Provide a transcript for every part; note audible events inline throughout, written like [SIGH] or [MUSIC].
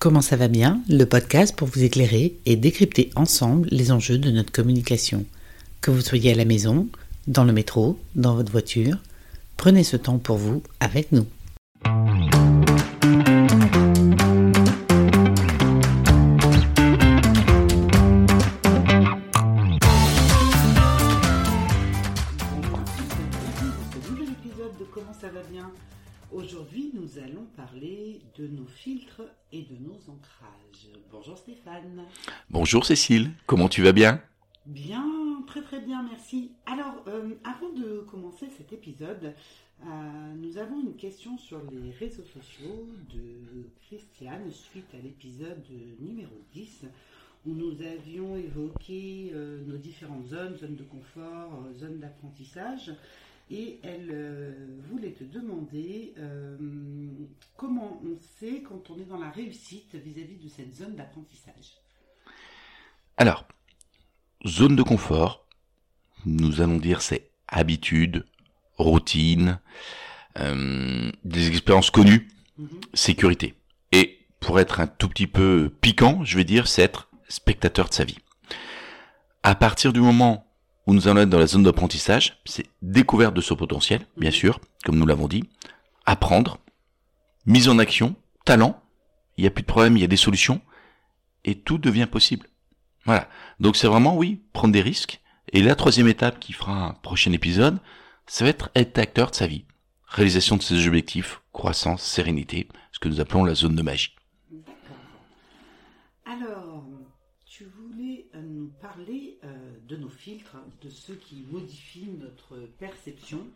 Comment ça va bien Le podcast pour vous éclairer et décrypter ensemble les enjeux de notre communication. Que vous soyez à la maison, dans le métro, dans votre voiture, prenez ce temps pour vous avec nous. Bonjour Stéphane. Bonjour Cécile, comment tu vas bien? Bien, très très bien, merci. Alors, euh, avant de commencer cet épisode, euh, nous avons une question sur les réseaux sociaux de Christiane suite à l'épisode numéro 10 où nous avions évoqué euh, nos différentes zones, zones de confort, zones d'apprentissage et elle euh, voulait te demander euh, comment on sait quand on est dans la réussite vis-à-vis de cette zone d'apprentissage. Alors, zone de confort, nous allons dire c'est habitude, routine, euh, des expériences connues, mhm. sécurité. Et pour être un tout petit peu piquant, je vais dire c'est être spectateur de sa vie. À partir du moment nous allons être dans la zone d'apprentissage, c'est découverte de son potentiel, bien sûr, comme nous l'avons dit, apprendre, mise en action, talent, il n'y a plus de problème, il y a des solutions, et tout devient possible. Voilà. Donc c'est vraiment, oui, prendre des risques. Et la troisième étape qui fera un prochain épisode, ça va être être acteur de sa vie. Réalisation de ses objectifs, croissance, sérénité, ce que nous appelons la zone de magie. Alors, tu voulais euh, nous parler euh, de nos filtres, de ceux qui modifient notre perception.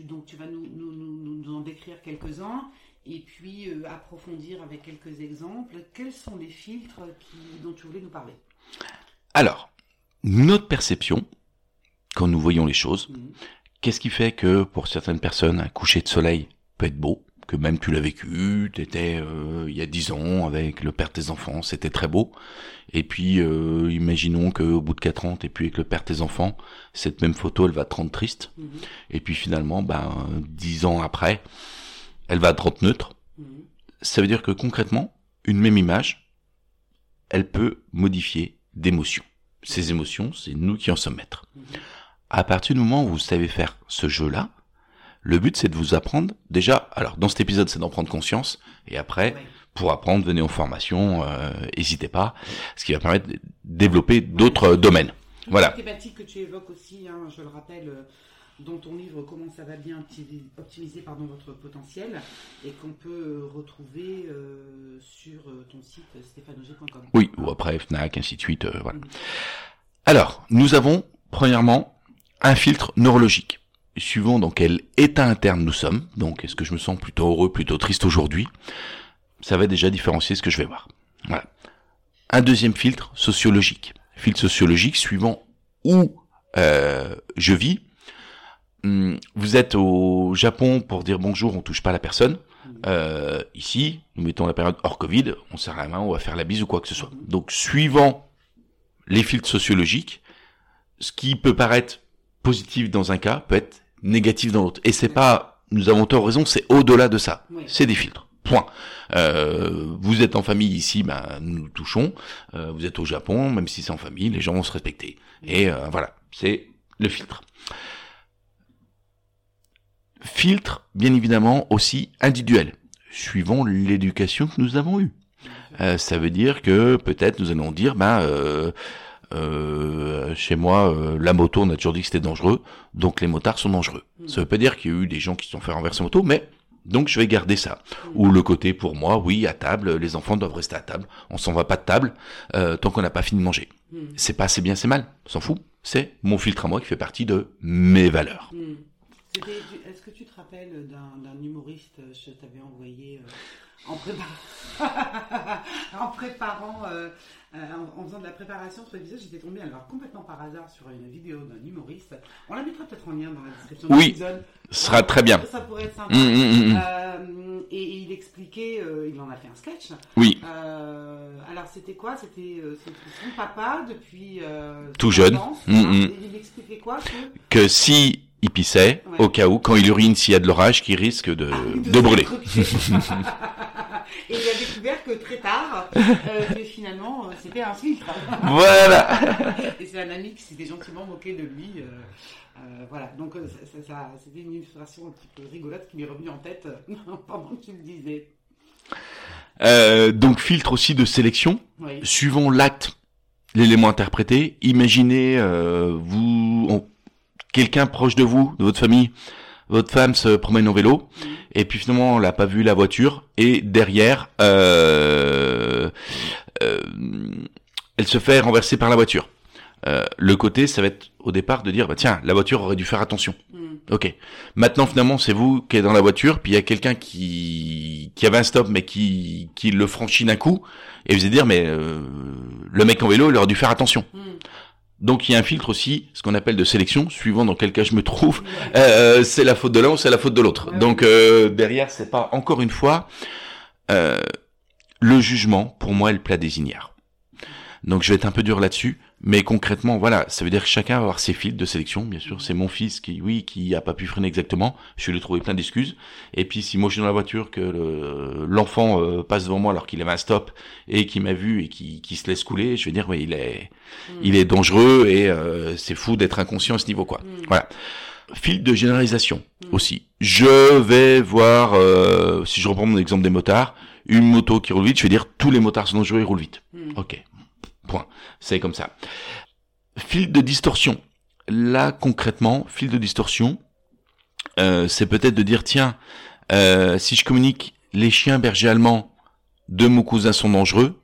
donc tu vas nous, en décrire quelques-uns et puis euh, approfondir avec quelques exemples. Quels sont les filtres dont tu voulais nous parler? Alors, notre perception, quand nous voyons les choses, mhm. qu'est-ce qui fait que pour certaines personnes, un coucher de soleil peut être beau? Que même tu l'as vécu, tu étais euh, il y a dix ans avec le père de tes enfants, c'était très beau. Et puis euh, imaginons qu'au bout de quatre ans, t'es plus avec le père de tes enfants, cette même photo, elle va te rendre triste. Mhm. Et puis finalement, ben dix ans après, elle va te rendre neutre. Mhm. Ça veut dire que concrètement, une même image, elle peut modifier d'émotions. Ces émotions, c'est nous qui en sommes maîtres. Mhm. À partir du moment où vous savez faire ce jeu-là, le but, c'est de vous apprendre déjà. Alors, dans cet épisode, c'est d'en prendre conscience, et après, pour apprendre, venez en formation. N'hésitez pas, ce qui va permettre de développer d'autres domaines. Voilà. thématique que tu évoques aussi, hein, je le rappelle, euh, dans ton livre Comment ça va bien optimiser pardon, votre potentiel et qu'on peut euh, retrouver euh, sur ton site stéphanogé.com. Oui, ou après FNAC, ainsi de suite. voilà. Mm. Alors, nous avons premièrement un filtre neurologique suivant dans quel état interne nous sommes, donc est-ce que je me sens plutôt heureux, plutôt triste aujourd'hui, ça va déjà différencier ce que je vais voir. Voilà. Un deuxième filtre sociologique. Filtre sociologique suivant où euh, je vis. Hum, vous êtes au Japon pour dire bonjour, on touche pas la personne. Euh, ici, nous mettons la période hors Covid, on serre la main, on va faire la bise ou quoi que ce soit. Donc, suivant les filtres sociologiques, ce qui peut paraître positif dans un cas peut être négatif dans l'autre. Et c'est pas, nous avons tort raison, c'est au-delà de ça. C'est des filtres. Point. Euh, vous êtes en famille ici, ben nous touchons. Euh, vous êtes au Japon, même si c'est en famille, les gens vont se respecter. Et euh, voilà, c'est le filtre. Filtre, bien évidemment, aussi individuel, suivant l'éducation que nous avons eue. ça veut dire que peut-être nous allons dire, ben euh, chez moi, euh, la moto, on a toujours dit que c'était dangereux, donc les motards sont dangereux. Mm. Ça veut pas dire qu'il y a eu des gens qui se sont fait renverser moto, mais donc je vais garder ça. Mm. Ou le côté pour moi, oui, à table, les enfants doivent rester à table. On s'en va pas de table euh, tant qu'on n'a pas fini de manger. Mm. C'est pas c'est bien, c'est mal, s'en fout. C'est mon filtre à moi qui fait partie de mes valeurs. Est-ce que tu te rappelles d'un humoriste, je t'avais envoyé en préparant, [LAUGHS] en préparant euh, en, faisant de la préparation sur l'épisode, j'étais tombée alors complètement par hasard sur une vidéo d'un humoriste. On la mettra peut-être en lien dans la description de l'épisode. Oui, ce sera très bien. Ça pourrait être sympa. Mmh, mmh, mmh, euh, et, il expliquait, euh, il en a fait un sketch. Oui. alors c'était quoi? C'était son papa depuis tout jeune. Il expliquait quoi? Que, que si il pissait, au cas où, quand il urine, s'il y a de l'orage, qu'il risque de, ah, de, de brûler. [LAUGHS] et il a découvert que très tard, euh, que finalement, euh, c'était un filtre. [LAUGHS] Voilà. Et c'est un ami qui s'était gentiment moqué de lui. euh, voilà, donc ça, ça- c'était une illustration un petit peu rigolote qui m'est revenue en tête [LAUGHS] pendant que tu le disais. Donc filtre aussi de sélection. Oui. Suivant l'acte, l'élément interprété. Imaginez vous, on- quelqu'un proche de vous, de votre famille, votre femme se promène en vélo, et puis finalement on l'a pas vu la voiture, et derrière, euh, euh, elle se fait renverser par la voiture. Euh, le côté, ça va être au départ de dire, bah tiens, la voiture aurait dû faire attention. Mm. Ok. Maintenant, finalement, c'est vous qui êtes dans la voiture, puis il y a quelqu'un qui qui avait un stop, mais qui qui le franchit d'un coup, et vous allez dire, mais euh, le mec en vélo, il aurait dû faire attention. Mm. Donc il y a un filtre aussi, ce qu'on appelle de sélection, suivant dans quel cas je me trouve. Euh, c'est la faute de l'un ou c'est la faute de l'autre. Donc euh, derrière, c'est pas encore une fois euh, le jugement. Pour moi, est le plat désignard. Donc je vais être un peu dur là-dessus, mais concrètement, voilà, ça veut dire que chacun va avoir ses filtres de sélection. Bien sûr, c'est mon fils qui, oui, qui a pas pu freiner exactement. Je lui ai trouvé plein d'excuses. Et puis si moi je suis dans la voiture, que le- l'enfant euh, passe devant moi alors qu'il avait un stop et qui m'a vu et qui, qui se laisse couler, je vais dire, oui, il est, il est dangereux et euh, c'est fou d'être inconscient à ce niveau, quoi. Mm. Voilà. Fil de généralisation Mm. aussi. Je vais voir, euh, si je reprends mon exemple des motards, une moto qui roule vite, je vais dire tous les motards sont dangereux, ils roulent vite. Ok, point. C'est comme ça. Fil de distorsion. Là, concrètement, fil de distorsion, euh, c'est peut-être de dire, tiens, euh, si je communique les chiens bergers allemands de mon cousin sont dangereux,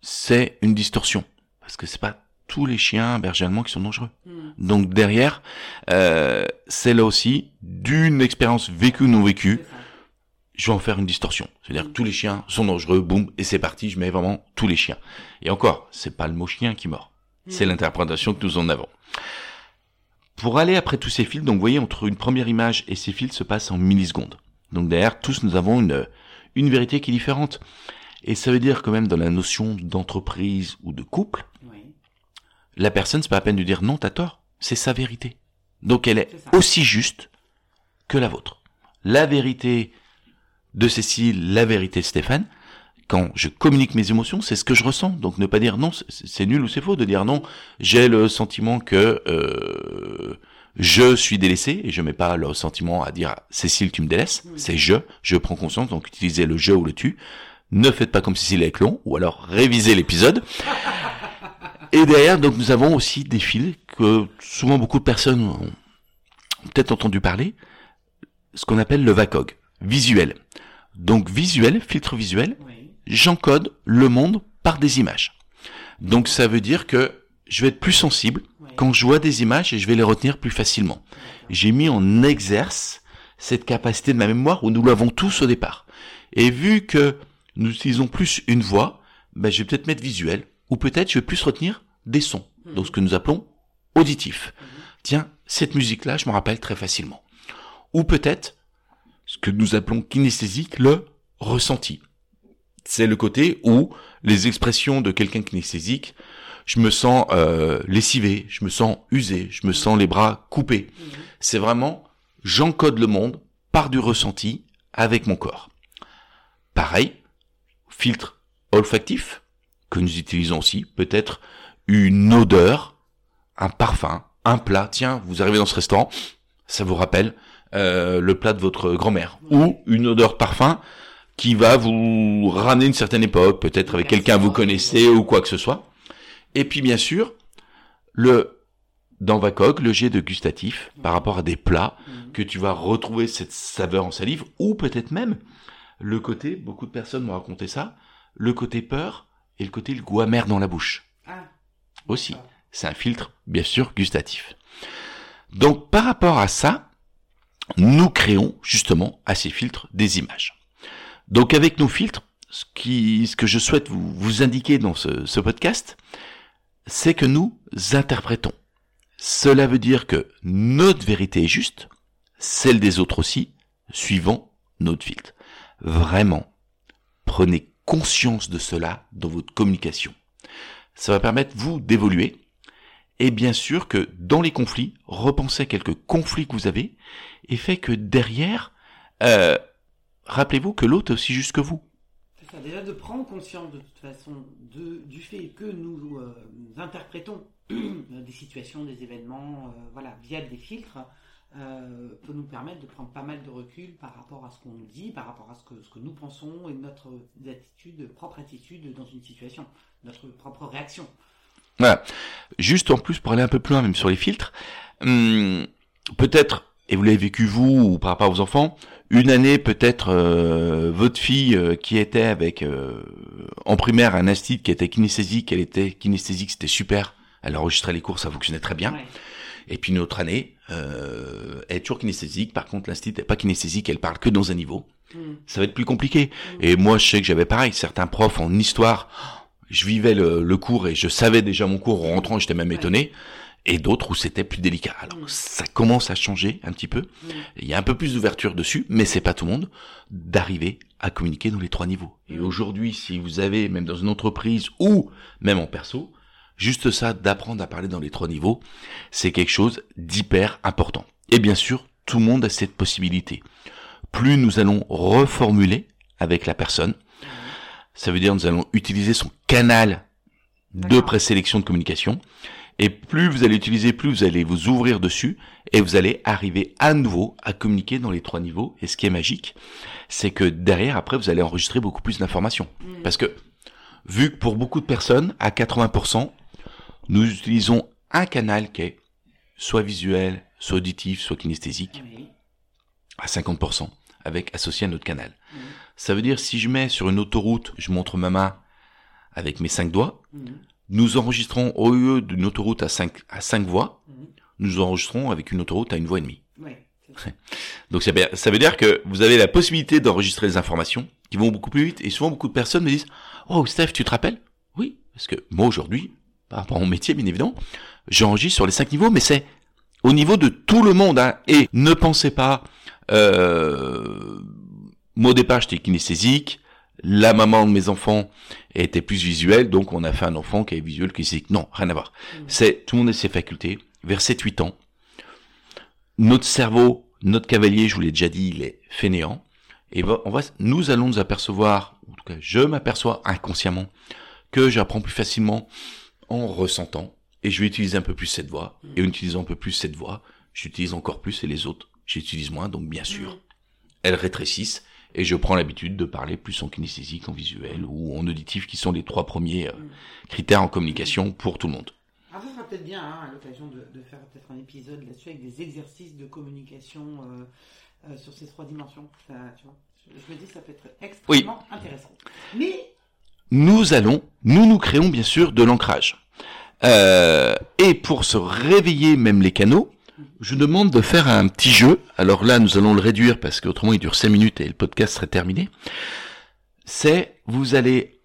c'est une distorsion. Parce que c'est pas tous les chiens bergers allemands qui sont dangereux. Mm. Donc derrière, euh, c'est là aussi d'une expérience vécue ou non vécue. Je vais en faire une distorsion. C'est-à-dire Mm. que tous les chiens sont dangereux, boum, et c'est parti, je mets vraiment tous les chiens. Et encore, c'est pas le mot chien qui mord, c'est Mm. l'interprétation que nous en avons. Pour aller après tous ces fils, donc vous voyez, entre une première image et ces fils se passe en millisecondes. Donc derrière, tous nous avons une, une vérité qui est différente. Et ça veut dire que même dans la notion d'entreprise ou de couple, Oui. la personne, c'est pas la peine de dire non, t'as tort. C'est sa vérité. Donc elle est C'est aussi juste que la vôtre. La vérité de Cécile, la vérité de Stéphane, quand je communique mes émotions, c'est ce que je ressens. Donc ne pas dire non, c'est- nul ou c'est faux de dire non. J'ai le sentiment que euh, je suis délaissé et je mets pas le sentiment à dire Cécile tu me délaisses. C'est je. Je prends conscience. Donc utilisez le je ou le tu. Ne faites pas comme Cécile avec long ou alors révisez l'épisode. [LAUGHS] Et derrière, donc, nous avons aussi des fils que souvent beaucoup de personnes ont peut-être entendu parler, ce qu'on appelle le VACOG, visuel. Donc, visuel, filtre visuel, Oui. j'encode le monde par des images. Donc, ça veut dire que je vais être plus sensible Oui. quand je vois des images et je vais les retenir plus facilement. J'ai mis en exerce cette capacité de ma mémoire où nous l'avons tous au départ. Et vu que nous utilisons plus une voix, ben, je vais peut-être mettre visuel, ou peut-être je vais plus retenir des sons, donc ce que nous appelons auditif. Tiens, cette musique-là, je me rappelle très facilement. Ou peut-être ce que nous appelons kinesthésique, le ressenti. C'est le côté où les expressions de quelqu'un kinesthésique, je me sens euh, lessivé, je me sens usé, je me sens les bras coupés. Mhm. C'est vraiment, j'encode le monde par du ressenti avec mon corps. Pareil, filtre olfactif, que nous utilisons aussi, peut-être une odeur, un parfum, un plat. Tiens, vous arrivez dans ce restaurant, ça vous rappelle euh, le plat de votre grand-mère. Ou une odeur parfum qui va vous ramener une certaine époque, peut-être avec quelqu'un que vous connaissez ou quoi que ce soit. Et puis bien sûr, le dans Vacog, le jet de gustatif par rapport à des plats Mhm. que tu vas retrouver cette saveur en salive, ou peut-être même le côté, beaucoup de personnes m'ont raconté ça, le côté peur et le côté le goût amer dans la bouche Ah. aussi. C'est un filtre, bien sûr, gustatif. Donc par rapport à ça, nous créons justement à ces filtres des images. Donc avec nos filtres, ce, qui, ce que je souhaite vous, vous indiquer dans ce, ce podcast, c'est que nous interprétons. Cela veut dire que notre vérité est juste, celle des autres aussi, suivant notre filtre. Vraiment, prenez conscience de cela dans votre communication. Ça va permettre, vous, d'évoluer. Et bien sûr que dans les conflits, repensez quelques conflits que vous avez et fait que derrière, euh, rappelez-vous que l'autre est aussi juste que vous. C'est ça, déjà de prendre conscience de toute façon de, du fait que nous euh, interprétons [CLEARS THROAT] des situations, des événements, euh, voilà, via des filtres, peut nous permettre de prendre pas mal de recul par rapport à ce qu'on nous dit, par rapport à ce que, ce que nous pensons et notre attitude, propre attitude dans une situation, notre propre réaction. Voilà. Juste en plus, pour aller un peu plus loin, même sur les filtres, hum, peut-être, et vous l'avez vécu vous ou par rapport à vos enfants, une année peut-être euh, votre fille euh, qui était avec euh, en primaire un astide qui était kinesthésique, elle était kinesthésique, c'était super, elle enregistrait les cours, ça fonctionnait très bien. Ouais. Et puis une autre année, euh, elle est toujours kinesthésique, par contre l'institut n'est pas kinesthésique, elle parle que dans un niveau. Mm. Ça va être plus compliqué. Et moi je sais que j'avais pareil, certains profs en histoire, je vivais le, le cours et je savais déjà mon cours en rentrant, j'étais même étonné. Et d'autres où c'était plus délicat. Alors Mm. ça commence à changer un petit peu. Mm. Il y a un peu plus d'ouverture dessus, mais c'est pas tout le monde d'arriver à communiquer dans les trois niveaux. Et Mm. aujourd'hui, si vous avez, même dans une entreprise ou même en perso, juste ça, d'apprendre à parler dans les trois niveaux, c'est quelque chose d'hyper important. Et bien sûr, tout le monde a cette possibilité. Plus nous allons reformuler avec la personne, ça veut dire nous allons utiliser son canal de présélection de communication. Et plus vous allez utiliser, plus vous allez vous ouvrir dessus et vous allez arriver à nouveau à communiquer dans les trois niveaux. Et ce qui est magique, c'est que derrière, après, vous allez enregistrer beaucoup plus d'informations. Mm. Parce que, vu que pour beaucoup de personnes, à 80%, nous utilisons un canal qui est soit visuel, soit auditif, soit kinesthésique, Oui. à 50%, avec associé à notre canal. Mm. Ça veut dire, si je mets sur une autoroute, je montre ma main avec mes cinq doigts, Mm. nous enregistrons au lieu d'une autoroute à cinq, à cinq voies, Mm. nous enregistrons avec une autoroute à une voie et demie. Ouais. Donc ça veut, ça veut dire que vous avez la possibilité d'enregistrer les informations qui vont beaucoup plus vite et souvent beaucoup de personnes me disent "Oh Steph, tu te rappelles? Oui, parce que moi aujourd'hui, par rapport à mon métier bien évidemment, j'enregistre sur les cinq niveaux mais c'est au niveau de tout le monde hein. et ne pensez pas euh, moi au départ j'étais kinesthésique, la maman de mes enfants était plus visuelle donc on a fait un enfant qui est visuel kinesthésique. Non, rien à voir. Mm. C'est tout le monde a ses facultés vers 7 8 ans notre cerveau, notre cavalier, je vous l'ai déjà dit, il est fainéant. Et on va, nous allons nous apercevoir, en tout cas, je m'aperçois inconsciemment que j'apprends plus facilement en ressentant. Et je vais utiliser un peu plus cette voix. Et en utilisant un peu plus cette voix, j'utilise encore plus et les autres, j'utilise moins. Donc, bien sûr, Mm. elles rétrécissent. Et je prends l'habitude de parler plus en kinesthésique, en visuel ou en auditif, qui sont les trois premiers euh, Mm. critères en communication pour tout le monde. Ah, ça sera peut-être bien hein, à l'occasion de, de faire peut-être un épisode là-dessus avec des exercices de communication euh, euh, sur ces trois dimensions. Ça, tu vois, je, je me dis que ça peut être extrêmement intéressant. Mais nous allons, nous nous créons bien sûr de l'ancrage. Euh, et pour se réveiller même les canaux, je demande de faire un petit jeu. Alors là, nous allons le réduire parce qu'autrement il dure 5 minutes et le podcast serait terminé. C'est, vous allez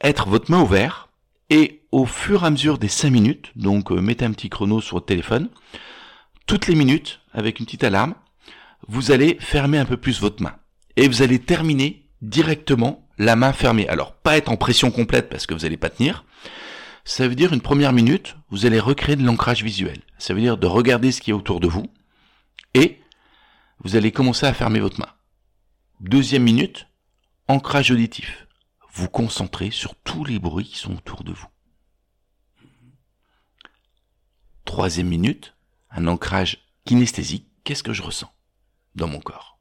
être votre main au vert et au fur et à mesure des 5 minutes, donc euh, mettez un petit chrono sur votre téléphone, toutes les minutes, avec une petite alarme, vous allez fermer un peu plus votre main. Et vous allez terminer directement la main fermée. Alors, pas être en pression complète parce que vous n'allez pas tenir. Ça veut dire une première minute, vous allez recréer de l'ancrage visuel. Ça veut dire de regarder ce qui est autour de vous et vous allez commencer à fermer votre main. Deuxième minute, ancrage auditif. Vous concentrez sur tous les bruits qui sont autour de vous. Troisième minute, un ancrage kinesthésique. Qu'est-ce que je ressens dans mon corps?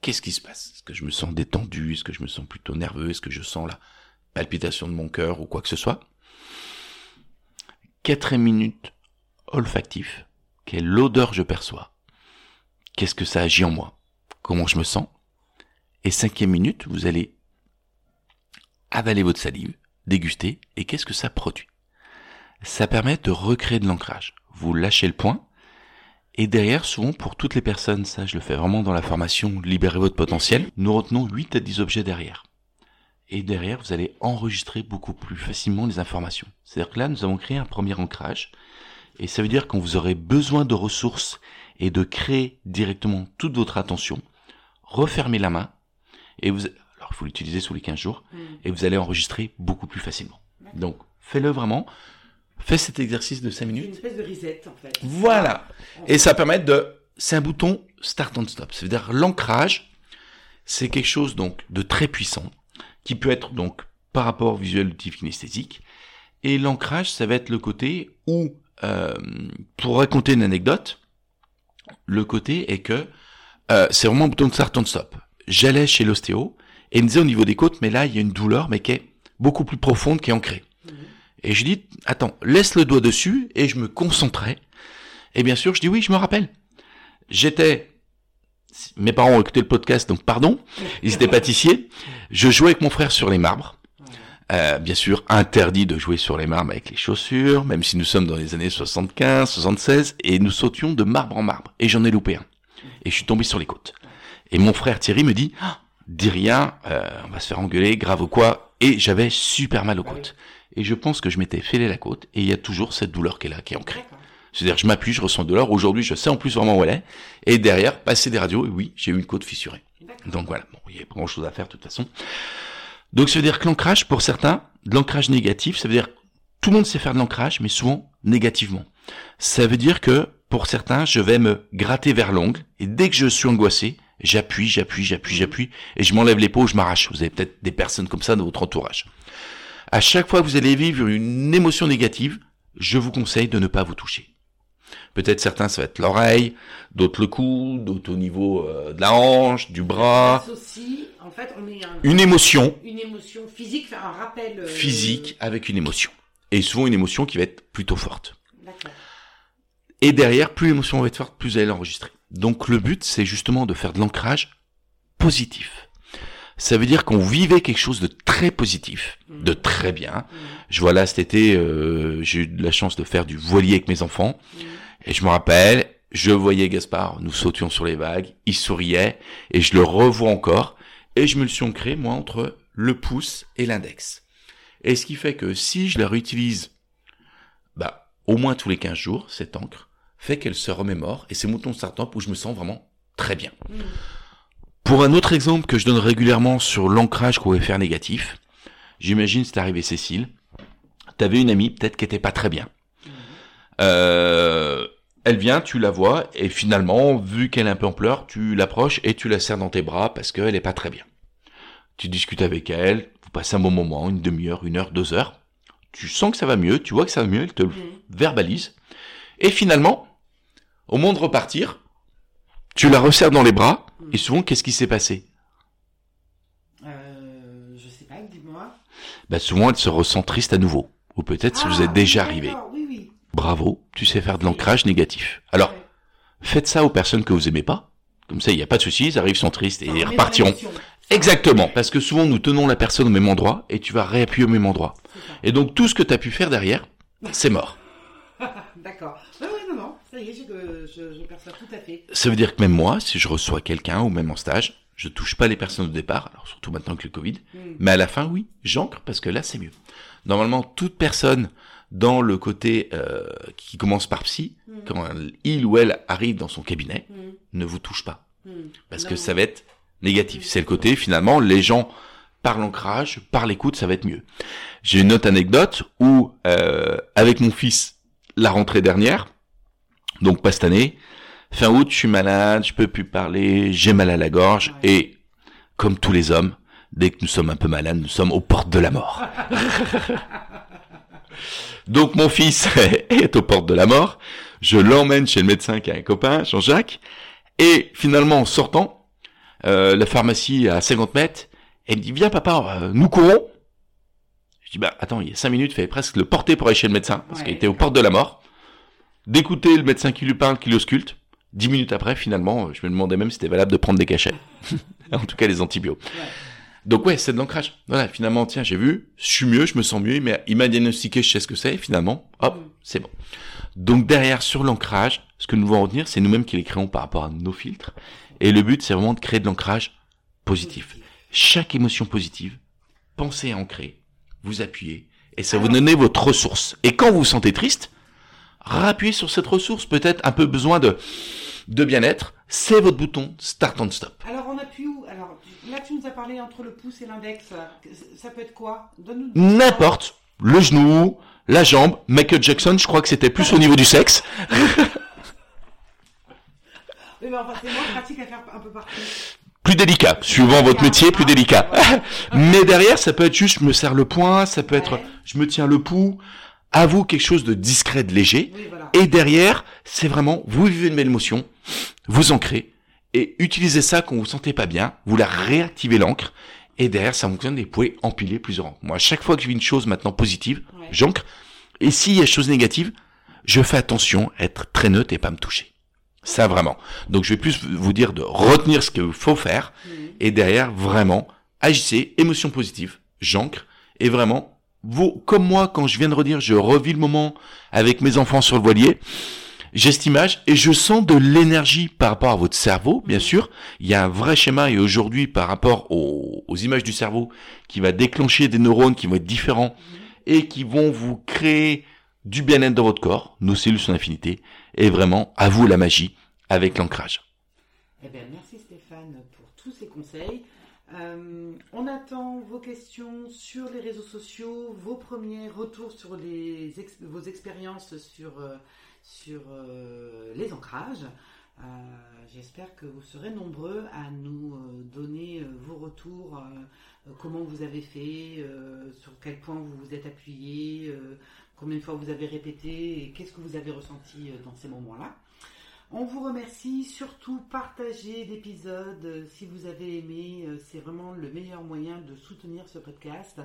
Qu'est-ce qui se passe? Est-ce que je me sens détendu? Est-ce que je me sens plutôt nerveux? Est-ce que je sens la palpitation de mon cœur ou quoi que ce soit? Quatrième minute, olfactif. Quelle odeur je perçois Qu'est-ce que ça agit en moi Comment je me sens Et cinquième minute, vous allez avaler votre salive, déguster, et qu'est-ce que ça produit Ça permet de recréer de l'ancrage. Vous lâchez le point, et derrière, souvent pour toutes les personnes, ça je le fais vraiment dans la formation Libérez votre potentiel, nous retenons 8 à 10 objets derrière. Et derrière, vous allez enregistrer beaucoup plus facilement les informations. C'est-à-dire que là, nous avons créé un premier ancrage, et ça veut dire quand vous aurez besoin de ressources et de créer directement toute votre attention, refermez la main, et vous, alors il faut l'utiliser sous les 15 jours, Mm. et vous allez enregistrer beaucoup plus facilement. Donc, faites-le vraiment, faites cet exercice de 5 c'est une minutes. espèce de reset en fait. Voilà. Et ça permet de, c'est un bouton start and stop. Ça veut dire l'ancrage, c'est quelque chose donc de très puissant. Qui peut être donc par rapport visuel auditif kinesthésique. Et l'ancrage, ça va être le côté où, euh, pour raconter une anecdote, le côté est que euh, c'est vraiment un bouton de start and stop. J'allais chez l'ostéo et il me disait au niveau des côtes, mais là il y a une douleur, mais qui est beaucoup plus profonde, qui est ancrée. Et je dis, attends, laisse le doigt dessus et je me concentrais. Et bien sûr, je dis oui, je me rappelle. J'étais, mes parents ont écouté le podcast, donc pardon, ils étaient pâtissiers. Je jouais avec mon frère sur les marbres. Euh, bien sûr, interdit de jouer sur les marbres avec les chaussures, même si nous sommes dans les années 75, 76, et nous sautions de marbre en marbre. Et j'en ai loupé un. Et je suis tombé sur les côtes. Et mon frère Thierry me dit, Ah, dis rien, euh, on va se faire engueuler, grave ou quoi. Et j'avais super mal aux côtes. Et je pense que je m'étais fêlé la côte, et il y a toujours cette douleur qui est là, qui est ancrée. C'est-à-dire, je m'appuie, je ressens une douleur. Aujourd'hui, je sais en plus vraiment où elle est. Et derrière, passer des radios, et oui, j'ai eu une côte fissurée. Donc voilà, bon, il y a pas grand chose à faire de toute façon. Donc ça veut dire que l'ancrage, pour certains, de l'ancrage négatif, ça veut dire tout le monde sait faire de l'ancrage, mais souvent négativement. Ça veut dire que pour certains, je vais me gratter vers l'ongle, et dès que je suis angoissé, j'appuie, j'appuie, j'appuie, j'appuie, et je m'enlève les peaux, je m'arrache. Vous avez peut-être des personnes comme ça dans votre entourage. À chaque fois que vous allez vivre une émotion négative, je vous conseille de ne pas vous toucher. Peut-être certains, ça va être l'oreille, d'autres le cou, d'autres au niveau euh, de la hanche, du bras. En fait, on est un- Une émotion une émotion physique, faire un rappel. euh, physique avec une émotion. Et souvent une émotion qui va être plutôt forte. D'accord. Et derrière, plus l'émotion va être forte, plus elle est enregistrée. Donc le but, c'est justement de faire de l'ancrage positif. Ça veut dire qu'on vivait quelque chose de très positif, de très bien. Je vois là cet été, euh, j'ai eu de la chance de faire du voilier avec mes enfants. Et je me rappelle, je voyais Gaspard, nous sautions sur les vagues, il souriait, et je le revois encore, et je me le suis ancré, moi, entre le pouce et l'index. Et ce qui fait que si je la réutilise, bah, au moins tous les 15 jours, cette encre, fait qu'elle se remémore, et c'est mon ton start-up où je me sens vraiment très bien. Pour un autre exemple que je donne régulièrement sur l'ancrage qu'on va faire négatif, j'imagine c'est arrivé Cécile, t'avais une amie peut-être qui était pas très bien. Euh, elle vient, tu la vois, et finalement, vu qu'elle est un peu en pleurs, tu l'approches et tu la serres dans tes bras parce qu'elle est pas très bien. Tu discutes avec elle, vous passez un bon moment, une demi-heure, une heure, deux heures. Tu sens que ça va mieux, tu vois que ça va mieux, elle te le verbalise. Et finalement, au moment de repartir, tu la resserres dans les bras, et souvent, qu'est-ce qui s'est passé? Euh, je sais pas, dis-moi. bah, Souvent, elle se ressent triste à nouveau. Ou peut-être ça vous Ah, est déjà d'accord, arrivé. Oui, oui. Bravo, tu sais faire de l'ancrage négatif. Alors, faites ça aux personnes que vous aimez pas. Comme ça, il n'y a pas de souci, ils arrivent, sont tristes et ils repartiront. Exactement, parce que souvent nous tenons la personne au même endroit et tu vas réappuyer au même endroit. Et donc tout ce que tu as pu faire derrière, [LAUGHS] c'est mort. [LAUGHS] D'accord. Oui, non, non. Ça y est, je, je, je perçois tout à fait. Ça veut dire que même moi, si je reçois quelqu'un ou même en stage, je touche pas les personnes au départ, alors surtout maintenant avec le Covid, Mm. mais à la fin, oui, j'ancre parce que là, c'est mieux. Normalement, toute personne dans le côté euh, qui commence par psy, Mm. quand il ou elle arrive dans son cabinet, Mm. ne vous touche pas. Mm. Parce Non, que ça va être négatif. C'est le côté, finalement, les gens, par l'ancrage, par l'écoute, ça va être mieux. J'ai une autre anecdote où, euh, avec mon fils, la rentrée dernière, donc pas cette année, fin août, je suis malade, je peux plus parler, j'ai mal à la gorge, Ouais. et, comme tous les hommes, dès que nous sommes un peu malades, nous sommes aux portes de la mort. [LAUGHS] donc mon fils [LAUGHS] est aux portes de la mort, je l'emmène chez le médecin qui a un copain, Jean-Jacques, et finalement, en sortant, euh, la pharmacie à 50 mètres, elle me dit, viens papa, euh, nous courons. Je dis, bah attends, il y a 5 minutes, il fallait presque le porter pour aller chez le médecin, parce Ouais. qu'il était aux portes de la mort. D'écouter le médecin qui lui parle, qui l'ausculte. 10 minutes après, finalement, je me demandais même si c'était valable de prendre des cachets. [LAUGHS] en tout cas, les antibiotiques. Ouais. Donc ouais, c'est de l'ancrage. Voilà, finalement, tiens, j'ai vu, je suis mieux, je me sens mieux, mais il m'a diagnostiqué, je sais ce que c'est, finalement, hop, Mm. c'est bon. Donc derrière, sur l'ancrage, ce que nous devons retenir, c'est nous-mêmes qui les créons par rapport à nos filtres. Et le but, c'est vraiment de créer de l'ancrage positif. Chaque émotion positive, pensez à ancrer, vous appuyez, et ça vous donner votre ressource. Et quand vous vous sentez triste, rappuyez sur cette ressource, peut-être un peu besoin de, de bien-être, c'est votre bouton Start and Stop. Alors, on appuie où? Alors, là, tu nous as parlé entre le pouce et l'index. Ça peut être quoi? Donne-nous. N'importe, le genou, la jambe, Michael Jackson, je crois que c'était plus au niveau du sexe. [LAUGHS] Mais enfin, c'est moins pratique à faire un peu partout. plus délicat. Suivant votre métier, plus délicat. [LAUGHS] Mais derrière, ça peut être juste, je me serre le poing, ça peut être, je me tiens le pouls. À vous quelque chose de discret, de léger. Oui, voilà. Et derrière, c'est vraiment, vous vivez une belle émotion, vous ancrez, et utilisez ça quand vous vous sentez pas bien, vous la réactivez l'encre, et derrière, ça fonctionne, et vous pouvez empiler plusieurs encres. Moi, à chaque fois que je vis une chose maintenant positive, Ouais. j'ancre, et s'il y a chose négative, je fais attention à être très neutre et pas me toucher. Ça vraiment. Donc je vais plus vous dire de retenir ce qu'il faut faire, Mhm. et derrière, vraiment, agissez, émotion positive, j'ancre, et vraiment, vous, comme moi, quand je viens de redire, je revis le moment avec mes enfants sur le voilier, j'ai cette image et je sens de l'énergie par rapport à votre cerveau, bien sûr. Il y a un vrai schéma et aujourd'hui, par rapport aux, images du cerveau, qui va déclencher des neurones qui vont être différents et qui vont vous créer du bien-être dans votre corps, nos cellules sont infinités, et vraiment, à vous la magie avec l'ancrage. Eh bien, merci Stéphane pour tous ces conseils. Euh, on attend vos questions sur les réseaux sociaux, vos premiers retours sur vos expériences sur, euh, euh, les ancrages. J'espère que vous serez nombreux à nous donner vos retours, comment vous avez fait, sur quel point vous vous êtes appuyé, combien de fois vous avez répété et qu'est-ce que vous avez ressenti dans ces moments-là. On vous remercie, surtout partagez l'épisode euh, si vous avez aimé, euh, c'est vraiment le meilleur moyen de soutenir ce podcast.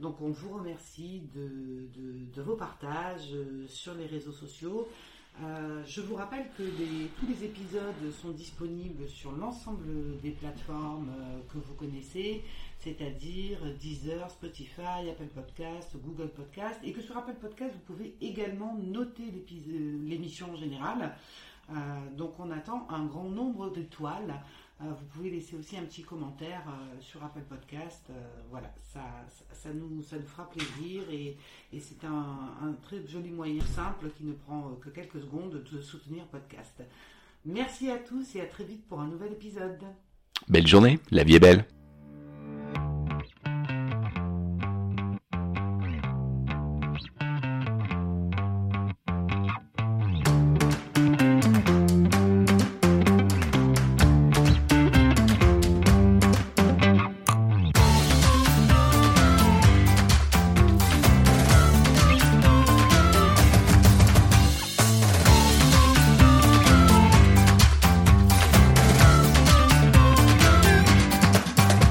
Donc on vous remercie de, vos partages euh, sur les réseaux sociaux. Je vous rappelle que tous les épisodes sont disponibles sur l'ensemble des plateformes que vous connaissez, c'est-à-dire Deezer, Spotify, Apple Podcast, Google Podcast, et que sur Apple Podcast, vous pouvez également noter l'émission en général. Euh, donc on attend un grand nombre d'étoiles. Euh, vous pouvez laisser aussi un petit commentaire euh, sur Apple Podcast. Voilà, ça, ça, nous, ça nous fera plaisir et, et c'est un, un très joli moyen simple qui ne prend que quelques secondes de soutenir podcast. Merci à tous et à très vite pour un nouvel épisode. Belle journée, la vie est belle.